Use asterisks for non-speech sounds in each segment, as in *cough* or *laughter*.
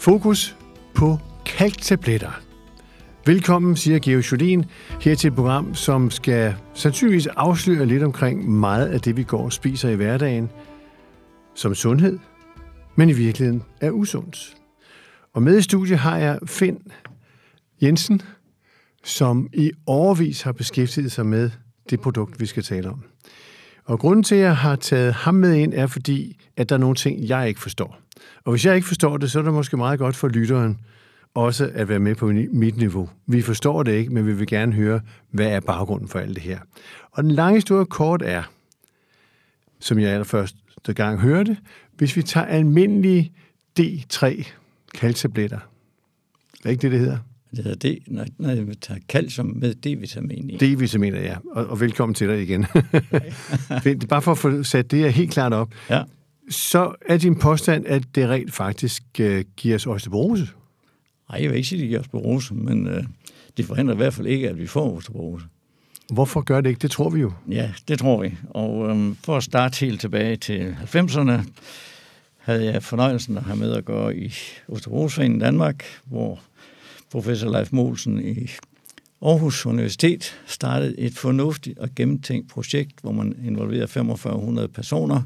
Fokus på kalktabletter. Velkommen, siger Georg Jolin, her til et program, som skal sandsynligvis afsløre lidt omkring meget af det, vi går og spiser i hverdagen, som sundhed, men i virkeligheden er usundt. Og med i studiet har jeg Finn Jensen, som i overvis har beskæftiget sig med det produkt, vi skal tale om. Og grunden til, at jeg har taget ham med ind, er fordi, at der er nogle ting, jeg ikke forstår. Og hvis jeg ikke forstår det, så er det måske meget godt for lytteren også at være med på mit niveau. Vi forstår det ikke, men vi vil gerne høre, hvad er baggrunden for alt det her. Og den lange historie kort er, som jeg allerførste gang hørte, hvis vi tager almindelige D3 kalktabletter. Er ikke det, det hedder? Det hedder D, når, når jeg tager calcium med D-vitamin i. D-vitamin, ja. Og, og velkommen til dig igen. *laughs* det er bare for at få sat det her helt klart op. Ja. Så er din påstand, at det rent faktisk uh, giver os osteoporose? Nej, jeg vil ikke sige, at det giver osteoporose, men uh, det forhindrer i hvert fald ikke, at vi får osteoporose. Hvorfor gør det ikke? Det tror vi jo. Ja, det tror vi. Og um, for at starte helt tilbage til 90'erne, havde jeg fornøjelsen at have med at gå i Osteoporosforeningen Danmark, hvor professor Leif Molsen i Aarhus Universitet startede et fornuftigt og gennemtænkt projekt, hvor man involverer 4500 personer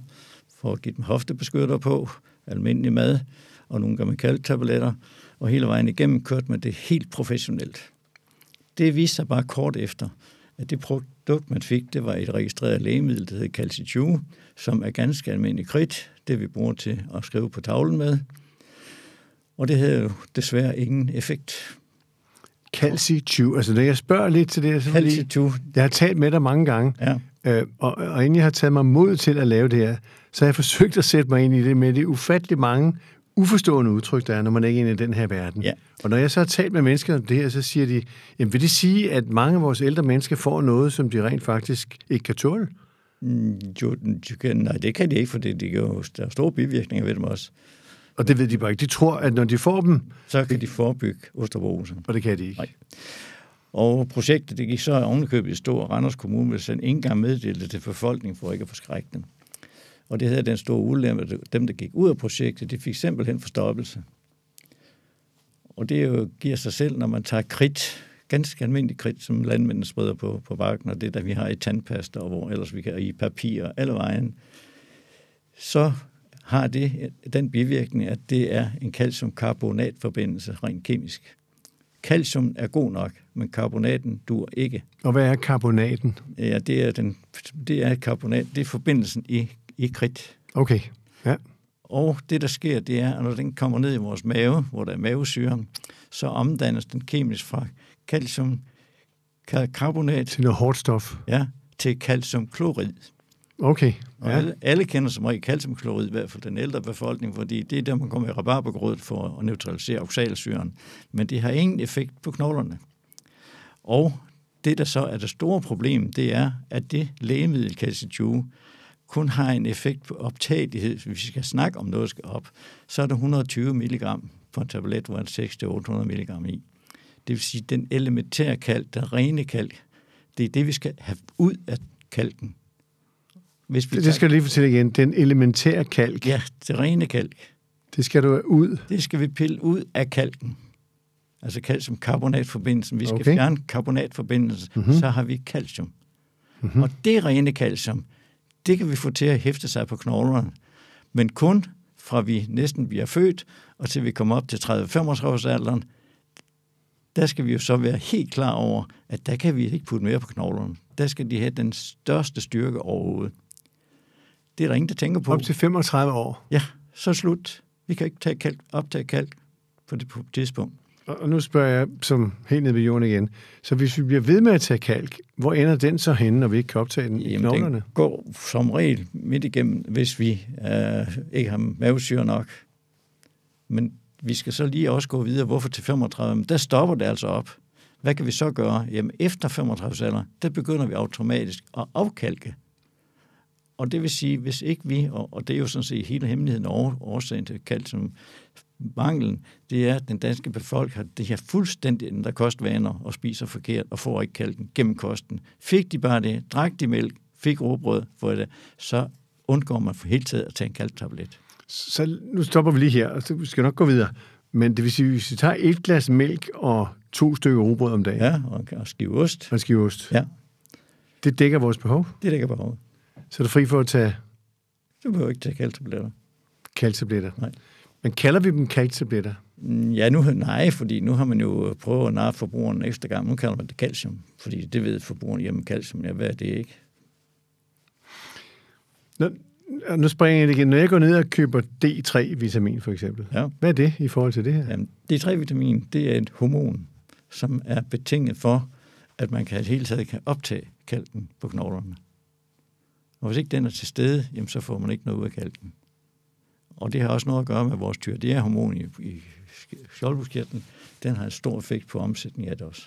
for at give dem hoftebeskytter på, almindelig mad og nogle gamle kalktabletter, og hele vejen igennem kørte man det helt professionelt. Det viste sig bare kort efter, at det produkt, man fik, det var et registreret lægemiddel, der hedder Calcium, som er ganske almindelig kridt, det vi bruger til at skrive på tavlen med. Og det havde jo desværre ingen effekt. Calcium, altså når jeg spørger lidt til det, så Calcium. jeg har talt med dig mange gange, Ja. øh, og, og inden jeg har taget mig mod til at lave det her, så har jeg *laughs* forsøgt at sætte mig ind i det med det ufattelig mange uforstående udtryk, der er, når man ikke er inde i den her verden. Ja. Og når jeg så har talt med mennesker om det her, så siger de, jamen vil det sige, at mange af vores ældre mennesker får noget, som de rent faktisk ikke kan tåle? Mm, Jo, kan, nej, det kan de ikke, for det, de kan jo, der er store bivirkninger ved dem også. Og det ved de bare ikke. De tror, at når de får dem, Så kan de forebygge osteoporose. og det kan de ikke. Nej. Og projektet det gik så ovenikøbet i Stor Randers Kommune, hvis den ikke engang meddelte til befolkningen for ikke at forskrække dem. Og det havde den store ulempe, dem, der gik ud af projektet, de fik simpelthen forstoppelse. Og det jo giver sig selv, når man tager kridt, ganske almindelig kridt, som landmændene spreder på, på bakken, og det der vi har i tandpasta, og hvor ellers vi kan i papir, alle vejen, så har det den bivirkning, at det er en calciumkarbonatforbindelse rent kemisk. Calcium er god nok, men karbonaten dur ikke. Og hvad er karbonaten? Ja, det er, den, det er karbonat, det er forbindelsen i, i kridt. Okay, ja. Og det, der sker, det er, at når den kommer ned i vores mave, hvor der er mavesyre, så omdannes den kemisk fra calcium karbonat Til noget hårdt stof. ja, til calciumklorid. Okay, Og ja. alle, alle kender som regel calciumklorid, i hvert fald den ældre befolkning, fordi det er der, man kommer i rabarbergrødet for at neutralisere oxalsyren. Men det har ingen effekt på knoglerne. Og det, der så er det store problem, det er, at det lægemiddel calcium kun har en effekt på optagelighed. Hvis vi skal snakke om noget, skal op, så er det 120 mg på en tablet, hvor er 600-800 mg i. Det vil sige, den elementære kalk, den rene kalk, det er det, vi skal have ud af kalken. Hvis vi Det, det skal du lige fortælle igen. Den elementære kalk, Ja, det rene kalk. det skal du ud. Det skal vi pille ud af kalken. Altså calciumkarbonatforbindelsen. Vi skal Okay. fjerne karbonatforbindelsen, Mhm. mm-hmm. så har vi calcium. Mhm. Mm-hmm. Og det rene calcium, det kan vi få til at hæfte sig på knoglerne. Men kun fra vi næsten bliver født, og til vi kommer op til 30-35 års alderen, der skal vi jo så være helt klar over, at der kan vi ikke putte mere på knoglerne. Der skal de have den største styrke overhovedet. Det er der ingen, der tænker på. Op til 35 år. Ja, så slut. Vi kan ikke tage kalk, optage kalk på det tidspunkt. Og nu spørger jeg som helt ned ved jorden igen. Så hvis vi bliver ved med at tage kalk, hvor ender den så henne, når vi ikke kan optage den i Jamen, knoglerne? den går som regel midt igennem, hvis vi øh, ikke har mavesyre nok. Men vi skal så lige også gå videre. Hvorfor til 35? Men der stopper det altså op. Hvad kan vi så gøre? Jamen, efter 35 alder, der begynder vi automatisk at afkalke. Og det vil sige, hvis ikke vi, og, og det er jo sådan set hele hemmeligheden og årsagen til calcium, manglen, det er, at den danske befolkning har det her fuldstændig ændrede kostvaner og spiser forkert og får ikke kalken gennem kosten. Fik de bare det, drak de mælk, fik råbrød for det, så undgår man for hele tiden at tage en kalktablet. Så nu stopper vi lige her, og så vi skal nok gå videre. Men det vil sige, hvis vi tager et glas mælk og to stykker rugbrød om dagen, Ja, og, og skive ost. og en skive ost, Ja, det dækker vores behov. det dækker behovet. Så er du fri for at tage Du behøver ikke tage kalktabletter. kalktabletter. Nej. Men kalder vi dem kalktabletter? Mm, Ja, nu, nej, fordi nu har man jo prøvet at narre forbrugeren en ekstra gang. Nu kalder man det calcium, fordi det ved forbrugeren, jamen calcium, ja, hvad er det ikke? Nå, nu springer jeg igen. Når jeg går ned og køber D3-vitamin for eksempel, Ja. hvad er det i forhold til det her? Jamen, D3-vitamin, det er et hormon, som er betinget for, at man kan i det hele taget kan optage kalken på knoglerne. Og hvis ikke den er til stede, jamen, så får man ikke noget ud af kalken. Og det har også noget at gøre med vores tyreoidea-hormon i, i skjoldbuskirtlen. Den har en stor effekt på omsætningen af det også.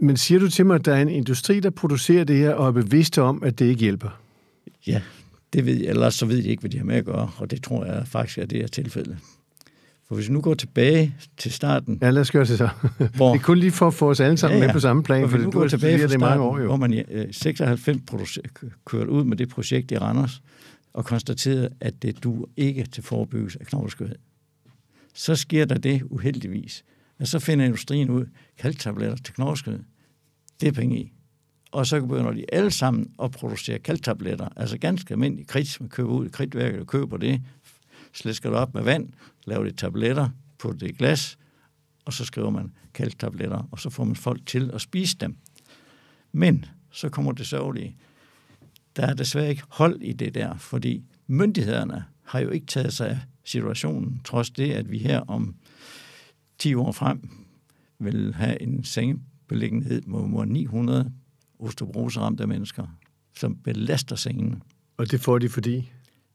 Men siger du til mig, at der er en industri, der producerer det her, og er bevidste om, at det ikke hjælper? Ja, det ved jeg, ellers så ved de ikke, hvad de har med at gøre, og det tror jeg faktisk er det her tilfælde. For hvis vi nu går tilbage til starten, Ja, lad os gøre det så. hvor... Det er kun lige for at få os alle sammen ja, ja. med på samme plan, for du går har tilbage det i mange år jo. hvor man i øh, 96 produ- kørte ud med det projekt i Randers, og konstaterede, at det du ikke til forebyggelse af knogleskørhed. Så sker der det uheldigvis, at så finder industrien ud, kalktabletter til knogleskørhed, det er penge i. Og så begynder de alle sammen at producere kalktabletter, altså ganske almindelige kridt, man køber ud i kridtværket og køber det, slæsker det op med vand, laver det tabletter, putter det i glas, og så skriver man kalktabletter, og så får man folk til at spise dem. Men så kommer det sørgelige. Der er desværre ikke hold i det der, fordi myndighederne har jo ikke taget sig af situationen, trods det, at vi her om 10 år frem vil have en sengebeliggenhed mod 900 osteoporoseramte mennesker, som belaster sengen. Og det får de, fordi...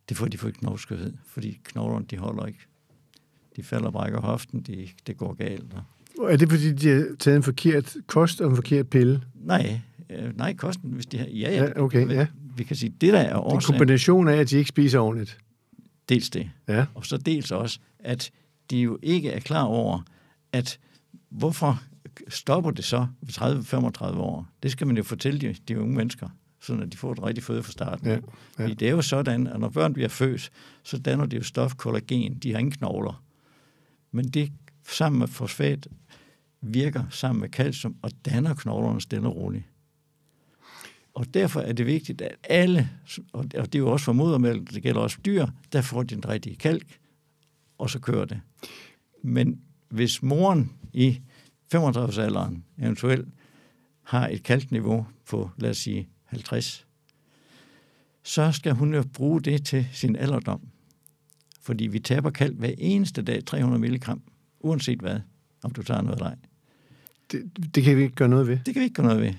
Det får de ikke knogleskørhed, fordi knoglerne de holder ikke. De falder og brækker hoften, de, det går galt. Og er det, fordi de har taget en forkert kost og en forkert pille? Nej, øh, nej, kosten, hvis de har... Ja, Ja, okay, vi, ja. Vi kan sige, det der er En årsagen, kombination af, at de ikke spiser ordentligt. dels det, Ja. og så dels også, at de jo ikke er klar over, at hvorfor stopper det så ved 30-35 år? Det skal man jo fortælle de, de unge mennesker, sådan at de får et rigtigt føde fra starten. Ja, Ja. Fordi det er jo sådan, at når børn bliver født, så danner de jo stof kollagen. De har ingen knogler. Men det sammen med fosfat virker sammen med calcium og danner knoglerne stille og roligt. Og derfor er det vigtigt, at alle, og det er jo også for modermælk, det gælder også dyr, der får de den rigtige kalk, og så kører det. Men hvis moren i 35-alderen eventuelt har et kalkniveau på, lad os sige, 50, så skal hun jo bruge det til sin alderdom. Fordi vi taber kalk hver eneste dag 300 milligram, uanset hvad, om du tager noget eller ej. Det, det kan vi ikke gøre noget ved. Det kan vi ikke gøre noget ved.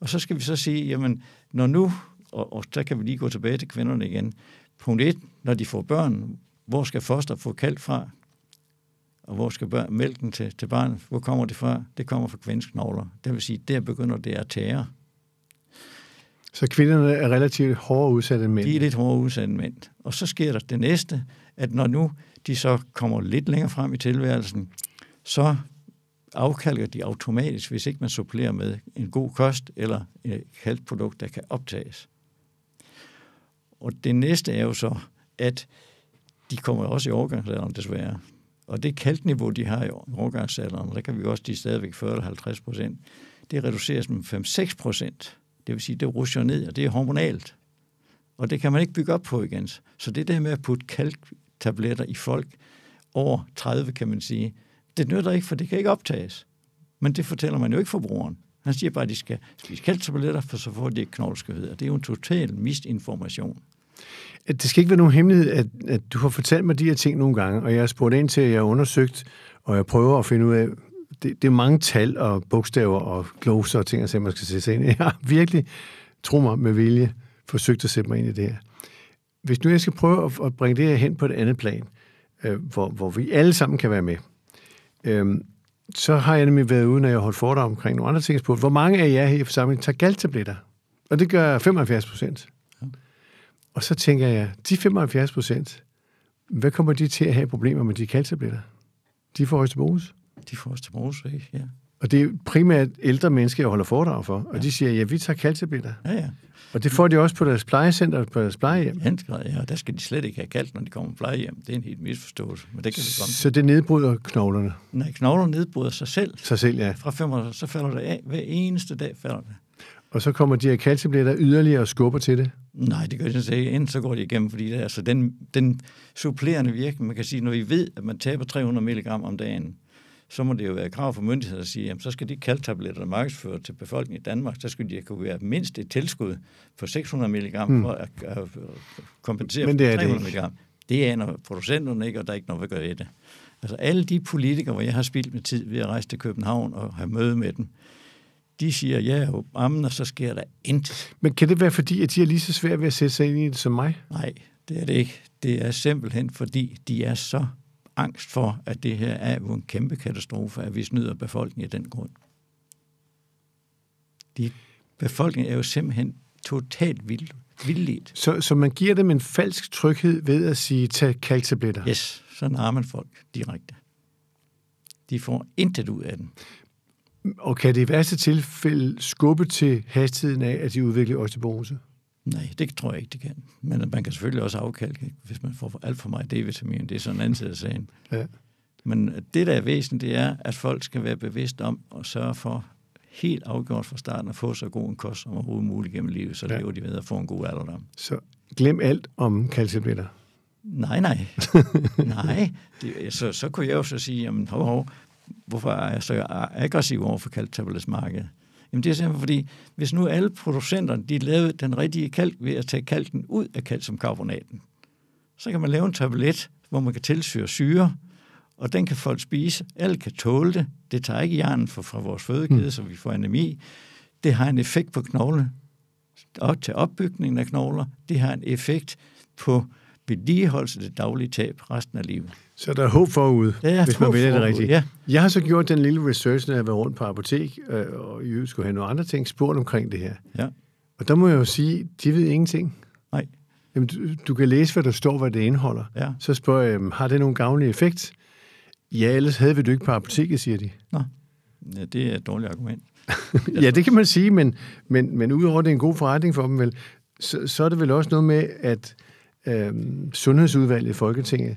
Og så skal vi så sige, jamen, når nu, og, og så kan vi lige gå tilbage til kvinderne igen. Punkt 1, når de får børn, hvor skal foster få kalk fra? Og hvor skal børn, mælken til, til barnet, hvor kommer det fra? Det kommer fra kvindens knogler. Det vil sige, der begynder det at tære. Så kvinderne er relativt hårdere udsatte end mænd. De er lidt hårdere udsat end mænd. Og så sker der det næste, at når nu de så kommer lidt længere frem i tilværelsen, så afkalker de automatisk, hvis ikke man supplerer med en god kost eller et kalkprodukt, der kan optages. Og det næste er jo så, at de kommer også i overgangsalderen desværre. Og det kalkniveau, de har i overgangsalderen, der kan vi også, de er stadigvæk 40-50 procent, det reduceres med 5-6 procent. Det vil sige, det rusher ned, og det er hormonalt. Og det kan man ikke bygge op på igen. Så det der med at putte kalktabletter i folk over 30, kan man sige, det nytter ikke, for det kan ikke optages. Men det fortæller man jo ikke forbrugeren. Han siger bare, at de skal spise kalktabletter, for så får de ikke knogleskørhed. Og det er jo en total misinformation. Det skal ikke være nogen hemmelighed, at, at du har fortalt mig de her ting nogle gange, og jeg har spurgt ind til, at jeg har undersøgt, og jeg prøver at finde ud af, det, det er mange tal og bogstaver og gloser og ting, og man skal sætte sig ind i. *laughs* Jeg har virkelig, tro mig med vilje, forsøgt at sætte mig ind i det her. Hvis nu jeg skal prøve at, at bringe det her hen på et andet plan, øh, hvor, hvor vi alle sammen kan være med, øh, så har jeg nemlig været ude, når jeg har holdt foredrag omkring nogle andre ting, spurgt, hvor mange af jer her i forsamlingen tager galtabletter? Og det gør 75 procent. Og så tænker jeg, de 75 procent, hvad kommer de til at have problemer med de kalktabletter? De får osteoporose. De får osteoporose, ikke? Ja. Og det er primært ældre mennesker, jeg holder foredrag for, og ja. de siger, ja, vi tager kalktabletter. Ja, ja. Og det får de også på deres plejecenter og på deres plejehjem. Ja, og der skal de slet ikke have kalk, når de kommer på plejehjem. Det er en helt misforståelse, men det kan vi komme Så det nedbryder knoglerne? Nej, knoglerne nedbryder sig selv. Sig selv, ja. Fra 5 så falder det af. Hver eneste dag falder det. Og så kommer de her kalktabletter yderligere og skubber til det? Nej, det gør de ikke. Enten så går de igennem, fordi det er, altså den, den supplerende virkning, man kan sige, når vi ved, at man taber 300 mg om dagen, så må det jo være krav for myndigheder at sige, at så skal de kalktabletter, der markedsfører til befolkningen i Danmark, så skal de kunne være mindst et tilskud på 600 mg hmm. for at, kompensere Men det for 300 mg. Det aner producenterne ikke, og der er ikke noget, vi gør i det. Altså alle de politikere, hvor jeg har spildt med tid ved at rejse til København og have møde med dem, de siger ja og ammen, og så sker der intet. Men kan det være fordi, at de er lige så svært ved at sætte sig ind i det som mig? Nej, det er det ikke. Det er simpelthen fordi, de er så angst for, at det her er jo en kæmpe katastrofe, at vi snyder befolkningen i den grund. De, befolkningen er jo simpelthen totalt vild, vildledt. Så, så man giver dem en falsk tryghed ved at sige, tag kalktabletter? Yes, så narer man folk direkte. De får intet ud af den. Og kan det i værste tilfælde skubbe til hastigheden af, at de udvikler osteoporose? Nej, det tror jeg ikke, det kan. Men man kan selvfølgelig også afkalke, hvis man får alt for meget D-vitamin. Det er sådan en anden side af sagen. Ja. Men det, der er væsentligt, det er, at folk skal være bevidst om at sørge for helt afgjort fra starten at få så god en kost som overhovedet muligt gennem livet, så ja. lever de ved at få en god alderdom. Så glem alt om kalciumbitter. Nej, nej. *laughs* nej. Det, så, så kunne jeg jo så sige, jamen, hov, hov, hvorfor er jeg så aggressiv over for kalktablettmarkedet? Jamen det er simpelthen fordi, hvis nu alle producenterne, de lavede den rigtige kalk ved at tage kalken ud af calciumkarbonaten, så kan man lave en tablet, hvor man kan tilsyre syre, og den kan folk spise. Alle kan tåle det. Det tager ikke hjernen fra, fra vores fødekæde, mm. så vi får anemi. Det har en effekt på knogle, og til opbygningen af knogler. Det har en effekt på vedligeholdelse det daglige tab resten af livet. Så der er håb forude, ja, hvis man vælger det rigtigt. Ja. Jeg har så gjort den lille research, når jeg var rundt på apotek, øh, og i skulle have nogle andre ting, spurgt omkring det her. Ja. Og der må jeg jo sige, de ved ingenting. Nej. Jamen, du, du kan læse, hvad der står, hvad det indeholder. Ja. Så spørger jeg, har det nogen gavnlig effekt? Ja, ellers havde vi det ikke på apoteket, siger de. Nå, ja, det er et dårligt argument. *laughs* ja, det kan man sige, men, men, men udover det er en god forretning for dem, vel, så, så er det vel også noget med, at øh, Sundhedsudvalget i Folketinget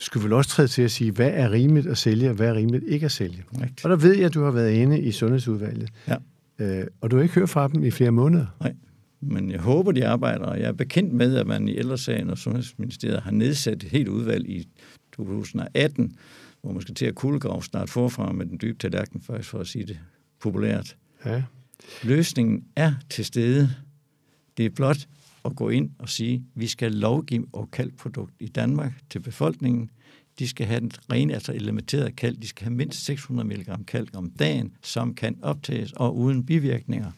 skulle vel også træde til at sige, hvad er rimeligt at sælge, og hvad er rimeligt ikke at sælge. Right. Og der ved jeg, at du har været inde i Sundhedsudvalget. Ja. Øh, og du har ikke hørt fra dem i flere måneder. Nej, men jeg håber, de arbejder, og jeg er bekendt med, at man i ældresagen og Sundhedsministeriet har nedsat et helt udvalg i 2018, hvor man skal til at kuglegrave snart forfra med den dybe tallerken, faktisk for at sige det populært. Ja. Løsningen er til stede. Det er blot at gå ind og sige, at vi skal lovgive og kalkprodukt i Danmark til befolkningen. De skal have den rene, altså elementerede kalk. De skal have mindst 600 mg kalk om dagen, som kan optages og uden bivirkninger.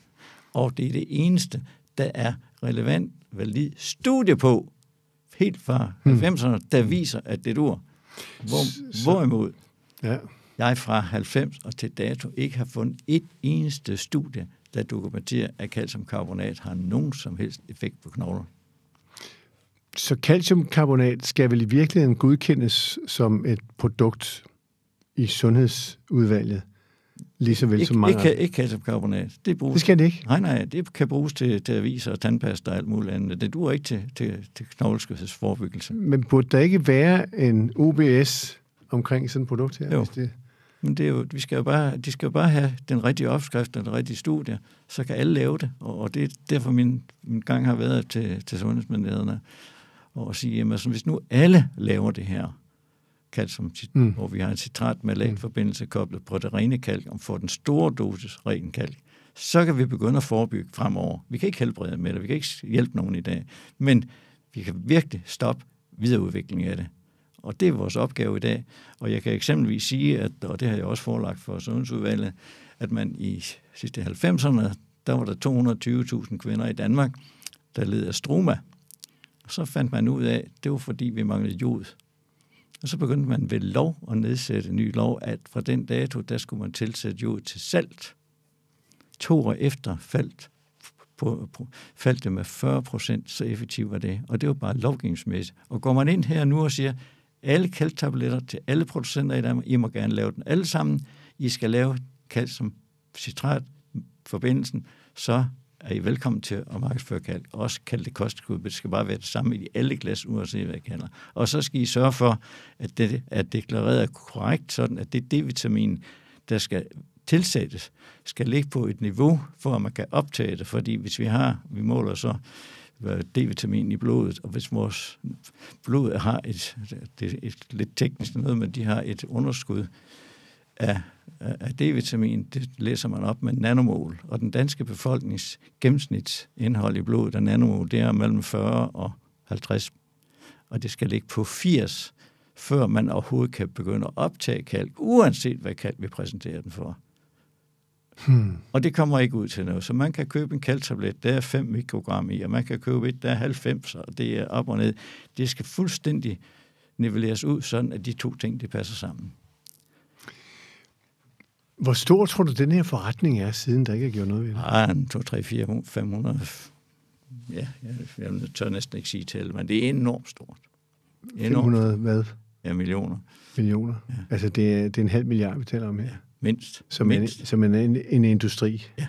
Og det er det eneste, der er relevant, valid studie på, helt fra 90'erne, hmm. der viser, at det dur. Hvor, hvorimod ja. jeg fra 90 og til dato ikke har fundet et eneste studie, der dokumenterer, at calciumkarbonat har nogen som helst effekt på knogler. Så calciumkarbonat skal vel i virkeligheden godkendes som et produkt i sundhedsudvalget, lige så vel ikke, som mange ikke, ikke calciumkarbonat. Det, bruges, det skal det ikke? Nej, nej, det kan bruges til, til aviser og tandpasta og alt muligt andet. Det duer ikke til, til, til knogleskødsforebyggelse. Men burde der ikke være en OBS omkring sådan et produkt her? Jo. Hvis det... Men det er jo, vi skal jo bare, de skal jo bare have den rigtige opskrift og den rigtige studie, så kan alle lave det. Og, og det er derfor, min, min gang har været til, til sundhedsmyndighederne og sige, jamen, altså, hvis nu alle laver det her, calcium, mm. hvor vi har en citrat med latforbindelse koblet på det rene kalk, og får den store dosis ren kalk, så kan vi begynde at forebygge fremover. Vi kan ikke helbrede med det, vi kan ikke hjælpe nogen i dag, men vi kan virkelig stoppe videreudviklingen af det. Og det er vores opgave i dag. Og jeg kan eksempelvis sige, at, og det har jeg også forelagt for Sundhedsudvalget, at man i sidste 90'erne, der var der 220.000 kvinder i Danmark, der led af stroma. Og så fandt man ud af, at det var fordi, vi manglede jod. Og så begyndte man ved lov at nedsætte en ny lov, at fra den dato, der skulle man tilsætte jod til salt. To år efter faldt, på, på, faldt det med 40 procent, så effektivt var det. Og det var bare lovgivningsmæssigt. Og går man ind her nu og siger, alle kalktabletter til alle producenter i Danmark, I må gerne lave den alle sammen. I skal lave calcium citrat-forbindelsen, så er I velkommen til at markedsføre kalk. Også kalde det kosttilskud, men det skal bare være det samme i alle glas, uanset hvad I kalder. Og så skal I sørge for, at det er deklareret korrekt, sådan at det D-vitamin, der skal tilsættes, skal ligge på et niveau, for at man kan optage det. Fordi hvis vi har, vi måler så D-vitamin i blodet, og hvis vores blod har et, det er et lidt teknisk noget, men de har et underskud af, af D-vitamin, det læser man op med nanomol, og den danske befolknings gennemsnitsindhold i blodet af nanomol, det er mellem 40 og 50, og det skal ligge på 80, før man overhovedet kan begynde at optage kalk, uanset hvad kalk vi præsenterer den for. Hmm. Og det kommer ikke ud til noget. Så man kan købe en kalktablet, der er 5 mikrogram i, og man kan købe et, der er 90, og det er op og ned. Det skal fuldstændig nivelleres ud, sådan at de to ting, de passer sammen. Hvor stor tror du, den her forretning er, siden der ikke er gjort noget ved det? Ah, 2, 3, 4, 500. Ja, jeg, jeg tør næsten ikke sige til, men det er enormt stort. Enormt. 500 hvad? Ja, millioner. Millioner? Ja. Altså, det er, det er en halv milliard, vi taler om her. Ja. Mindst. Som, Mindst. En, som en, en, en industri. Ja.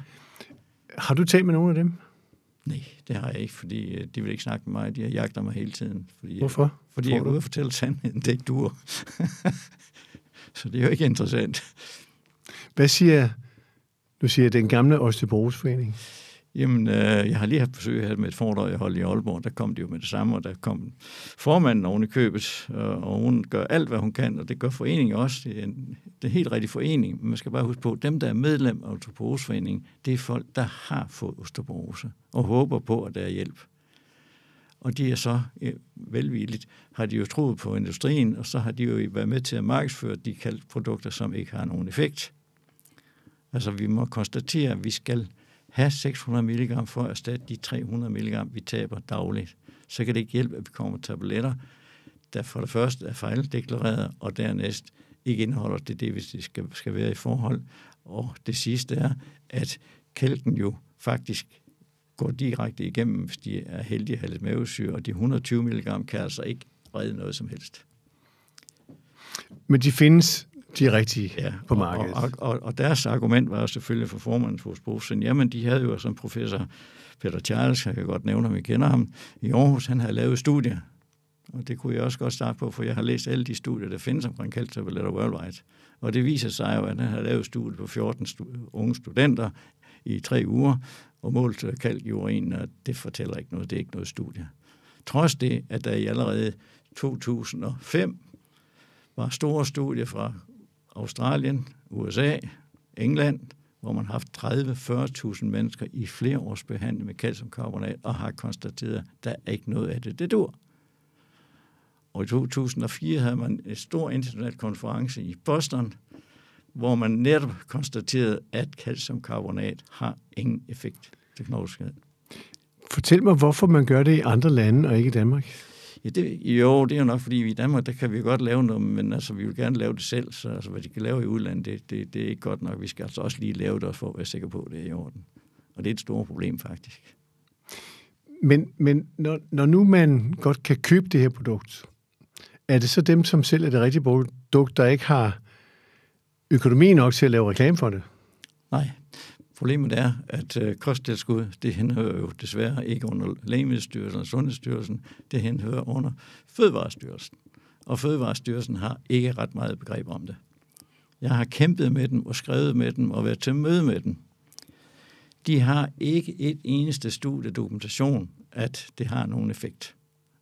Har du talt med nogen af dem? Nej, det har jeg ikke, fordi øh, de vil ikke snakke med mig. De har jagter mig hele tiden. Fordi, Hvorfor? Fordi jeg er ude og fortælle sandheden. Det er ikke dur. *laughs* Så det er jo ikke interessant. Hvad siger, du siger, den gamle Osteoporosforening? Jamen, øh, jeg har lige haft besøg her med et foredrag, jeg holdt i Aalborg. Der kom de jo med det samme, og der kom formanden oven i købet, og hun gør alt, hvad hun kan, og det gør foreningen også. Det er en, det er helt rigtig forening, men man skal bare huske på, at dem, der er medlem af osteoporoseforeningen, det er folk, der har fået osteoporose, og håber på, at der er hjælp. Og de er så velvilligt, har de jo troet på industrien, og så har de jo været med til at markedsføre de kaldte produkter, som ikke har nogen effekt. Altså, vi må konstatere, at vi skal have 600 mg for at erstatte de 300 mg, vi taber dagligt. Så kan det ikke hjælpe, at vi kommer tabletter, der for det første er fejldeklareret, og dernæst ikke indeholder det, det hvis det skal, skal være i forhold. Og det sidste er, at kælken jo faktisk går direkte igennem, hvis de er heldige at have lidt mavesyre, og de 120 mg kan altså ikke redde noget som helst. Men de findes de rigtige ja, på markedet. Og, og, og, og deres argument var jo selvfølgelig for formanden hos Bosen, jamen de havde jo som professor Peter Charles, jeg kan godt nævne ham, vi kender ham, i Aarhus, han havde lavet studier, og det kunne jeg også godt starte på, for jeg har læst alle de studier, der findes omkring kalktabletter worldwide. Og det viser sig jo, at han har lavet studier på 14 stu- unge studenter i tre uger, og målt kalk i urinen, og det fortæller ikke noget, det er ikke noget studie. Trods det, at der i allerede 2005 var store studier fra Australien, USA, England, hvor man har haft 30-40.000 mennesker i flere års behandling med kalciumkarbonat, og har konstateret, at der er ikke noget af det, det dur. Og i 2004 havde man en stor international konference i Boston, hvor man netop konstaterede, at calciumkarbonat har ingen effekt til knogleskade. Fortæl mig, hvorfor man gør det i andre lande og ikke i Danmark? Ja, det, jo, det er jo nok, fordi vi i Danmark, der kan vi godt lave noget, men altså, vi vil gerne lave det selv, så altså, hvad de kan lave i udlandet, det, det, det er ikke godt nok. Vi skal altså også lige lave det for at være sikre på, at det er i orden. Og det er et stort problem, faktisk. Men, men når, når nu man godt kan købe det her produkt, er det så dem, som selv er det rigtige produkt, der ikke har økonomi nok til at lave reklame for det? Nej, Problemet er, at øh, kosttilskud, det henhører jo desværre ikke under Lægemiddelstyrelsen og Sundhedsstyrelsen, det henhører under Fødevarestyrelsen. Og Fødevarestyrelsen har ikke ret meget begreb om det. Jeg har kæmpet med dem og skrevet med dem og været til møde med dem. De har ikke et eneste studie dokumentation, at det har nogen effekt.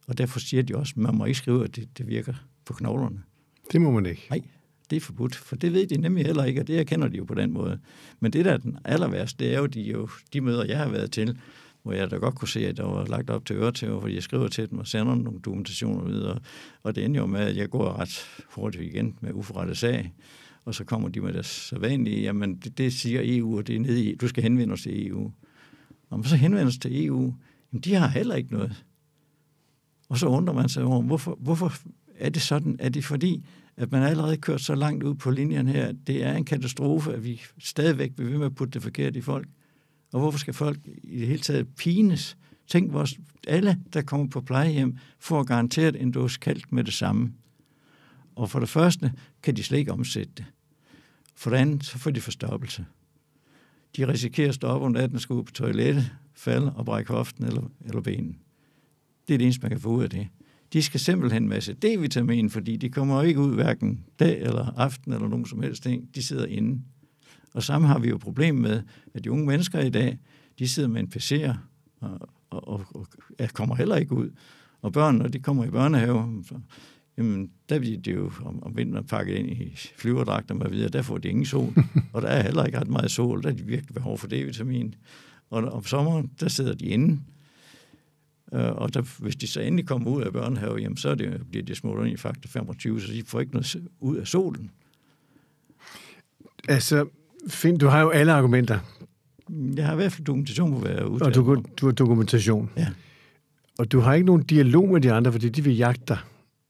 Og derfor siger de også, at man må ikke skrive, at det, det virker på knoglerne. Det må man ikke. Nej, det er forbudt, for det ved de nemlig heller ikke, og det erkender de jo på den måde. Men det, der er den aller værste, det er jo de, jo, de møder, jeg har været til, hvor jeg da godt kunne se, at der var lagt op til øretæver, fordi jeg skriver til dem og sender nogle dokumentationer videre. Og det ender jo med, at jeg går ret hurtigt igen med uforrettet sag, og så kommer de med det sædvanlige, jamen det, det siger EU, og det er nede i, du skal henvende os til EU. Når man så henvender sig til EU, jamen de har heller ikke noget. Og så undrer man sig over, hvorfor, hvorfor er det sådan? Er det fordi, at man allerede kørt så langt ud på linjen her, det er en katastrofe, at vi stadigvæk bliver ved med at putte det forkert i folk. Og hvorfor skal folk i det hele taget pines? Tænk, vores, alle, der kommer på plejehjem, får garanteret en dåse kalk med det samme. Og for det første kan de slet ikke omsætte det. For det andet, så får de forstoppelse. De risikerer at stoppe om natten og skal ud på toilettet, falde og brække hoften eller, eller benen. Det er det eneste, man kan få ud af det. De skal simpelthen en masse D-vitamin, fordi de kommer ikke ud hverken dag eller aften eller nogen som helst ting. De sidder inde. Og sammen har vi jo problem med, at de unge mennesker i dag, de sidder med en PC'er og, og, og, og ja, kommer heller ikke ud. Og børn, når de kommer i børnehave, så, jamen, der bliver de jo om, om vinteren pakket ind i flyverdragter med videre, der får de ingen sol. *laughs* og der er heller ikke ret meget sol, der er de virkelig behov for D-vitamin. Og om sommeren, der sidder de inde. Øh, og der, hvis de så endelig kommer ud af børnehave, jamen, så er det, bliver de smurt ind i faktor 25, så de får ikke noget ud af solen. Altså, Finn, du har jo alle argumenter. Jeg har i hvert fald dokumentation på, hvad jeg er Og du, du har dokumentation. Ja. Og du har ikke nogen dialog med de andre, fordi de vil jagte dig.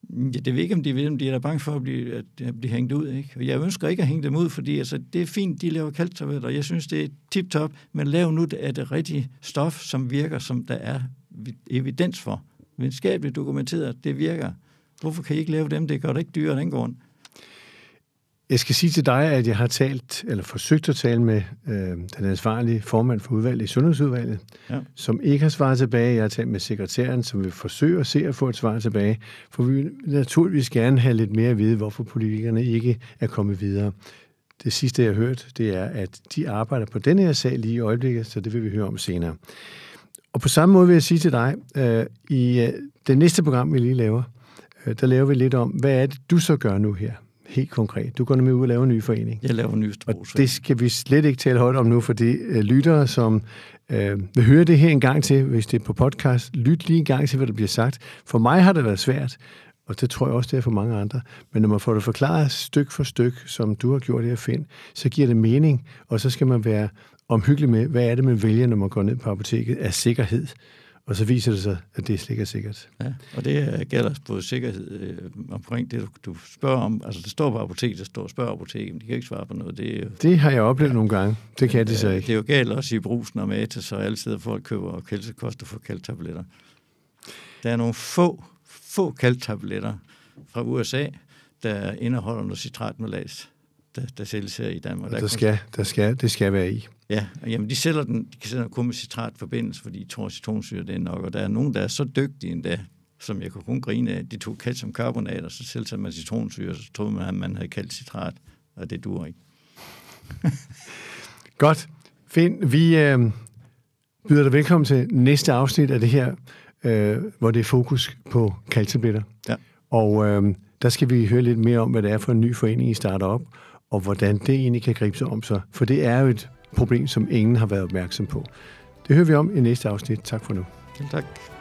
Ja, det ved ikke, om de vil, om de er da bange for at blive, at, blive hængt ud. Ikke? Og jeg ønsker ikke at hænge dem ud, fordi altså, det er fint, de laver kalktabletter. Jeg synes, det er tip-top, men lav nu af det rigtige stof, som virker, som der er evidens for. Videnskabeligt dokumenteret, det virker. Hvorfor kan I ikke lave dem? Det gør det ikke dyrere den grund. Jeg skal sige til dig, at jeg har talt, eller forsøgt at tale med øh, den ansvarlige formand for udvalget i Sundhedsudvalget, ja. som ikke har svaret tilbage. Jeg har talt med sekretæren, som vil forsøge at se at få et svar tilbage, for vi vil naturligvis gerne have lidt mere at vide, hvorfor politikerne ikke er kommet videre. Det sidste, jeg har hørt, det er, at de arbejder på denne her sag lige i øjeblikket, så det vil vi høre om senere. Og på samme måde vil jeg sige til dig, øh, i øh, det næste program, vi lige laver, øh, der laver vi lidt om, hvad er det, du så gør nu her? helt konkret. Du går nemlig ud og laver en ny forening. Jeg laver en ny Og det skal vi slet ikke tale højt om nu, for de øh, lyttere, som øh, vil høre det her en gang til, hvis det er på podcast, lyt lige en gang til, hvad der bliver sagt. For mig har det været svært, og det tror jeg også, det er for mange andre. Men når man får det forklaret styk for styk, som du har gjort her, Finn, så giver det mening, og så skal man være omhyggelig med, hvad er det, man vælger, når man går ned på apoteket af sikkerhed. Og så viser det sig, at det slet ikke er sikkert. Ja, og det gælder på sikkerhed øh, omkring det, du, du spørger om. Altså, det står på apoteket, der står, spørg apoteket, men de kan ikke svare på noget. Det, er jo, det har jeg oplevet ja, nogle gange. Det kan de så ikke. Det er jo galt også i brusen og Matas, så alle steder folk køber kælsekost og får kaldtabletter. Der er nogle få, få kaldtabletter fra USA, der indeholder noget citratmalas, der, der sælges her i Danmark. Der, der, skal, der skal, det skal være i. Ja, jamen de sælger den, de kan sælge kun med citratforbindelse, fordi de tror, citronsyre det er nok, og der er nogen, der er så dygtige endda, som jeg kunne kun grine af, de tog calciumkarbonat, og så tilsatte man citronsyre, så troede man, at man havde kaldt citrat, og det dur ikke. *laughs* Godt. Finn, vi øh, byder dig velkommen til næste afsnit af det her, øh, hvor det er fokus på kalciumtabletter. Ja. Og øh, der skal vi høre lidt mere om, hvad det er for en ny forening, I starter op, og hvordan det egentlig kan gribe sig om sig. For det er jo et problem, som ingen har været opmærksom på. Det hører vi om i næste afsnit. Tak for nu. tak.